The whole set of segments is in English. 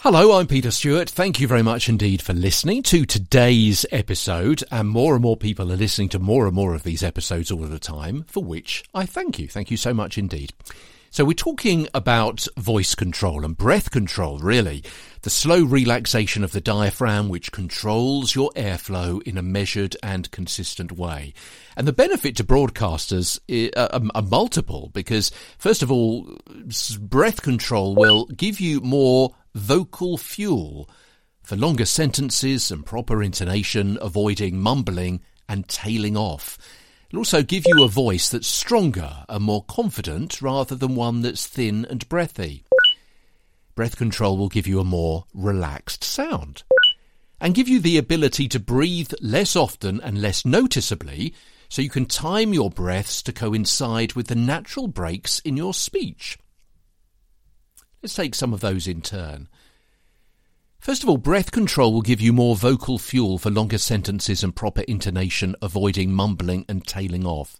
Hello, I'm Peter Stewart. Thank you very much indeed for listening to today's episode. And more and more people are listening to more and more of these episodes all the time, for which I thank you. Thank you so much indeed. So we're talking about voice control and breath control, really. The slow relaxation of the diaphragm, which controls your airflow in a measured and consistent way. And the benefit to broadcasters eh, are, are multiple because, first of all, breath control will give you more vocal fuel for longer sentences and proper intonation, avoiding mumbling and tailing off. It'll also give you a voice that's stronger and more confident rather than one that's thin and breathy. Breath control will give you a more relaxed sound and give you the ability to breathe less often and less noticeably so you can time your breaths to coincide with the natural breaks in your speech. Let's take some of those in turn. First of all, breath control will give you more vocal fuel for longer sentences and proper intonation, avoiding mumbling and tailing off.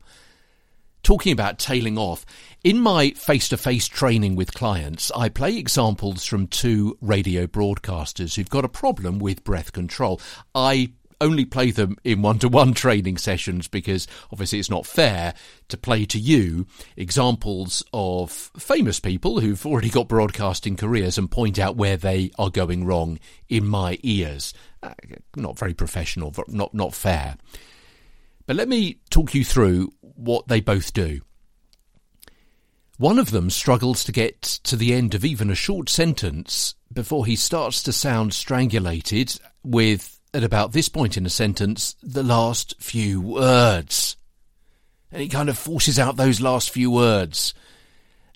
Talking about tailing off, in my face to face training with clients, I play examples from two radio broadcasters who've got a problem with breath control. I only play them in one to one training sessions because obviously it's not fair to play to you examples of famous people who've already got broadcasting careers and point out where they are going wrong in my ears. Uh, not very professional, not, not fair. But let me talk you through what they both do. One of them struggles to get to the end of even a short sentence before he starts to sound strangulated with at about this point in a sentence the last few words. And he kind of forces out those last few words.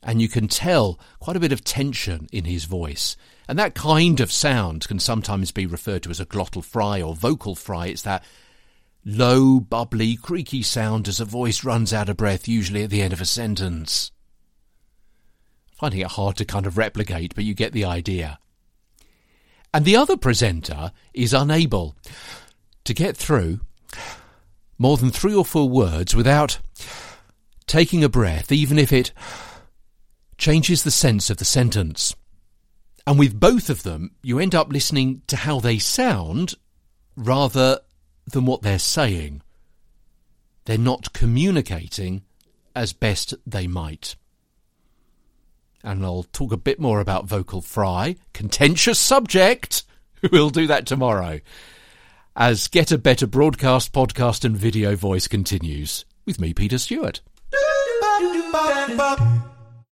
And you can tell quite a bit of tension in his voice. And that kind of sound can sometimes be referred to as a glottal fry or vocal fry. It's that low, bubbly, creaky sound as a voice runs out of breath, usually at the end of a sentence. Finding it hard to kind of replicate, but you get the idea. And the other presenter is unable to get through more than three or four words without taking a breath, even if it changes the sense of the sentence. And with both of them, you end up listening to how they sound rather than what they're saying. They're not communicating as best they might and I'll talk a bit more about vocal fry. Contentious subject. We'll do that tomorrow. As Get a Better broadcast, podcast, and video voice continues with me, Peter Stewart.